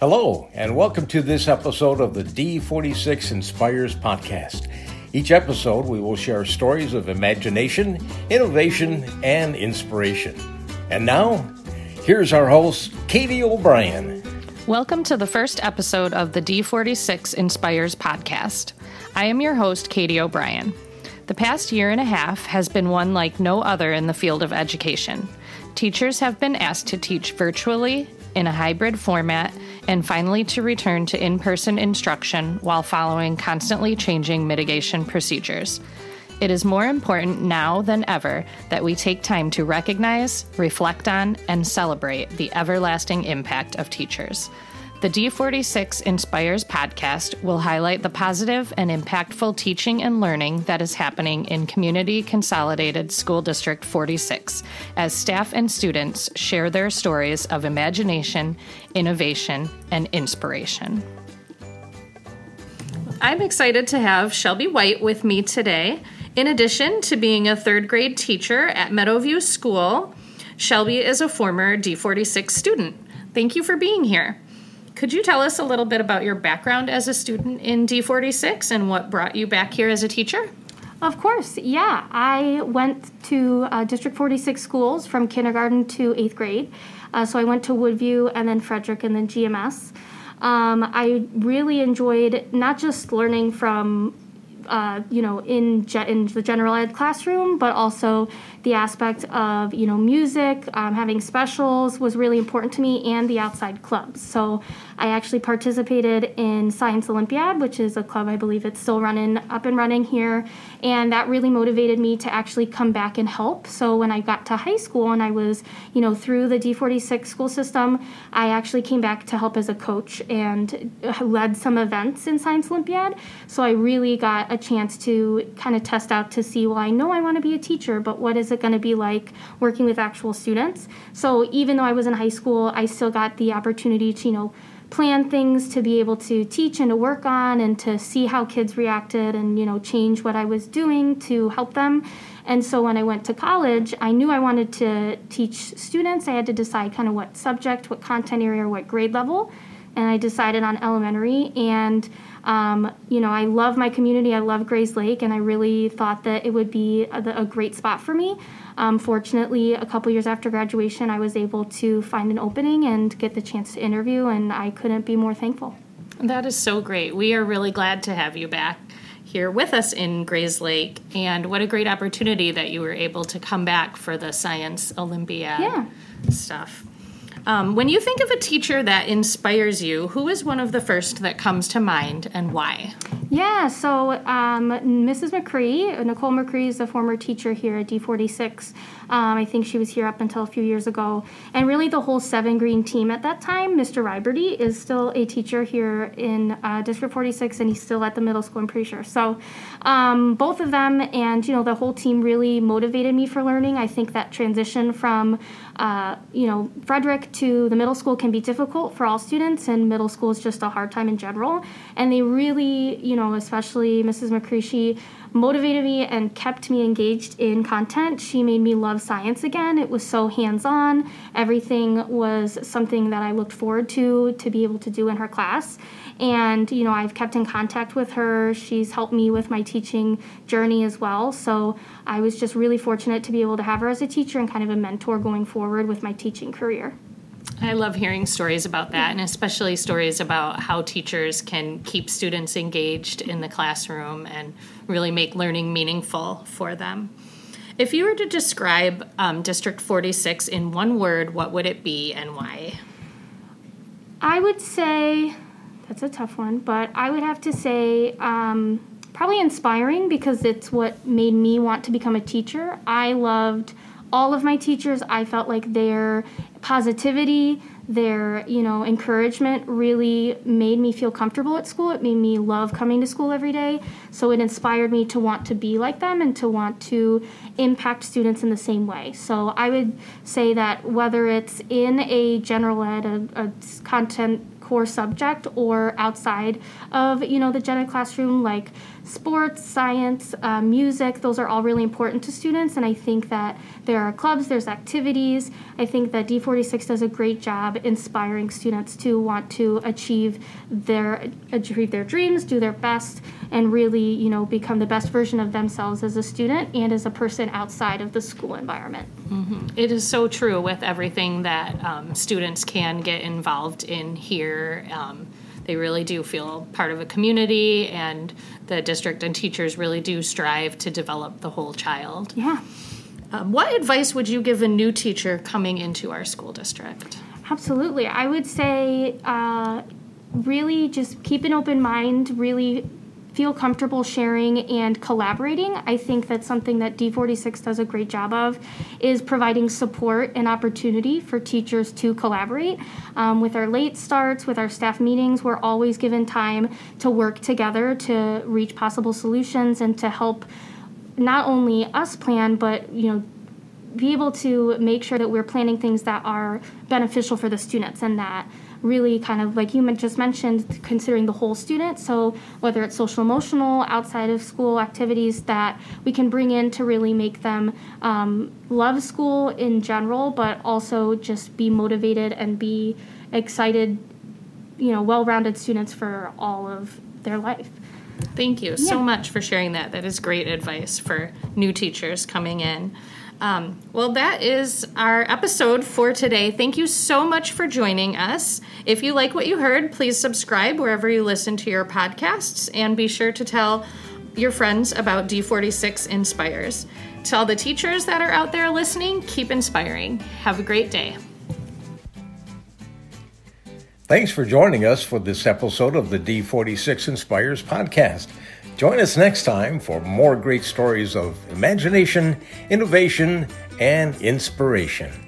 Hello, and welcome to this episode of the D46 Inspires podcast. Each episode, we will share stories of imagination, innovation, and inspiration. And now, here's our host, Katie O'Brien. Welcome to the first episode of the D46 Inspires podcast. I am your host, Katie O'Brien. The past year and a half has been one like no other in the field of education. Teachers have been asked to teach virtually, in a hybrid format, and finally to return to in person instruction while following constantly changing mitigation procedures. It is more important now than ever that we take time to recognize, reflect on, and celebrate the everlasting impact of teachers. The D46 Inspires podcast will highlight the positive and impactful teaching and learning that is happening in Community Consolidated School District 46 as staff and students share their stories of imagination, innovation, and inspiration. I'm excited to have Shelby White with me today. In addition to being a third grade teacher at Meadowview School, Shelby is a former D46 student. Thank you for being here. Could you tell us a little bit about your background as a student in D46 and what brought you back here as a teacher? Of course, yeah. I went to uh, District 46 schools from kindergarten to eighth grade. Uh, so I went to Woodview and then Frederick and then GMS. Um, I really enjoyed not just learning from uh, you know, in ge- in the general ed classroom, but also the aspect of you know music, um, having specials was really important to me, and the outside clubs. So I actually participated in Science Olympiad, which is a club I believe it's still running up and running here, and that really motivated me to actually come back and help. So when I got to high school and I was you know through the D46 school system, I actually came back to help as a coach and led some events in Science Olympiad. So I really got a chance to kind of test out to see, well, I know I want to be a teacher, but what is it going to be like working with actual students? So even though I was in high school, I still got the opportunity to, you know, plan things to be able to teach and to work on and to see how kids reacted and you know change what I was doing to help them. And so when I went to college, I knew I wanted to teach students. I had to decide kind of what subject, what content area, what grade level. And I decided on elementary and um, you know, I love my community. I love Grayslake, and I really thought that it would be a, a great spot for me. Um, fortunately, a couple years after graduation, I was able to find an opening and get the chance to interview, and I couldn't be more thankful. That is so great. We are really glad to have you back here with us in Grayslake, and what a great opportunity that you were able to come back for the Science Olympiad yeah. stuff. Um, when you think of a teacher that inspires you, who is one of the first that comes to mind and why? Yeah, so um, Mrs. McCree, Nicole McCree is a former teacher here at D46. Um, I think she was here up until a few years ago. And really, the whole Seven Green team at that time, Mr. Ryberty is still a teacher here in uh, District 46, and he's still at the middle school, I'm pretty sure. So, um, both of them and you know the whole team really motivated me for learning. I think that transition from uh, you know Frederick to the middle school can be difficult for all students, and middle school is just a hard time in general. And they really, you know, especially Mrs. McCreashy motivated me and kept me engaged in content. She made me love science again. It was so hands on. Everything was something that I looked forward to to be able to do in her class. And, you know, I've kept in contact with her. She's helped me with my teaching journey as well. So I was just really fortunate to be able to have her as a teacher and kind of a mentor going forward with my teaching career. I love hearing stories about that, and especially stories about how teachers can keep students engaged in the classroom and really make learning meaningful for them. If you were to describe um, District 46 in one word, what would it be and why? I would say that's a tough one, but I would have to say um, probably inspiring because it's what made me want to become a teacher. I loved all of my teachers. I felt like their positivity, their you know encouragement really made me feel comfortable at school. It made me love coming to school every day. So it inspired me to want to be like them and to want to impact students in the same way. So I would say that whether it's in a general ed, a, a content core subject or outside of you know the gen ed classroom like sports, science, uh, music, those are all really important to students. And I think that there are clubs, there's activities. I think that D46 does a great job inspiring students to want to achieve their achieve their dreams, do their best, and really, you know, become the best version of themselves as a student and as a person outside of the school environment. Mm-hmm. It is so true with everything that um, students can get involved in here. Um, they really do feel part of a community, and the district and teachers really do strive to develop the whole child. Yeah. Um, what advice would you give a new teacher coming into our school district? Absolutely. I would say uh, really just keep an open mind, really feel comfortable sharing and collaborating. I think that's something that D46 does a great job of is providing support and opportunity for teachers to collaborate. Um, with our late starts, with our staff meetings, we're always given time to work together to reach possible solutions and to help not only us plan, but you know be able to make sure that we're planning things that are beneficial for the students and that really kind of like you just mentioned considering the whole student so whether it's social emotional outside of school activities that we can bring in to really make them um, love school in general but also just be motivated and be excited you know well-rounded students for all of their life Thank you so much for sharing that. That is great advice for new teachers coming in. Um, well, that is our episode for today. Thank you so much for joining us. If you like what you heard, please subscribe wherever you listen to your podcasts and be sure to tell your friends about D46 Inspires. Tell the teachers that are out there listening, keep inspiring. Have a great day. Thanks for joining us for this episode of the D46 Inspires podcast. Join us next time for more great stories of imagination, innovation, and inspiration.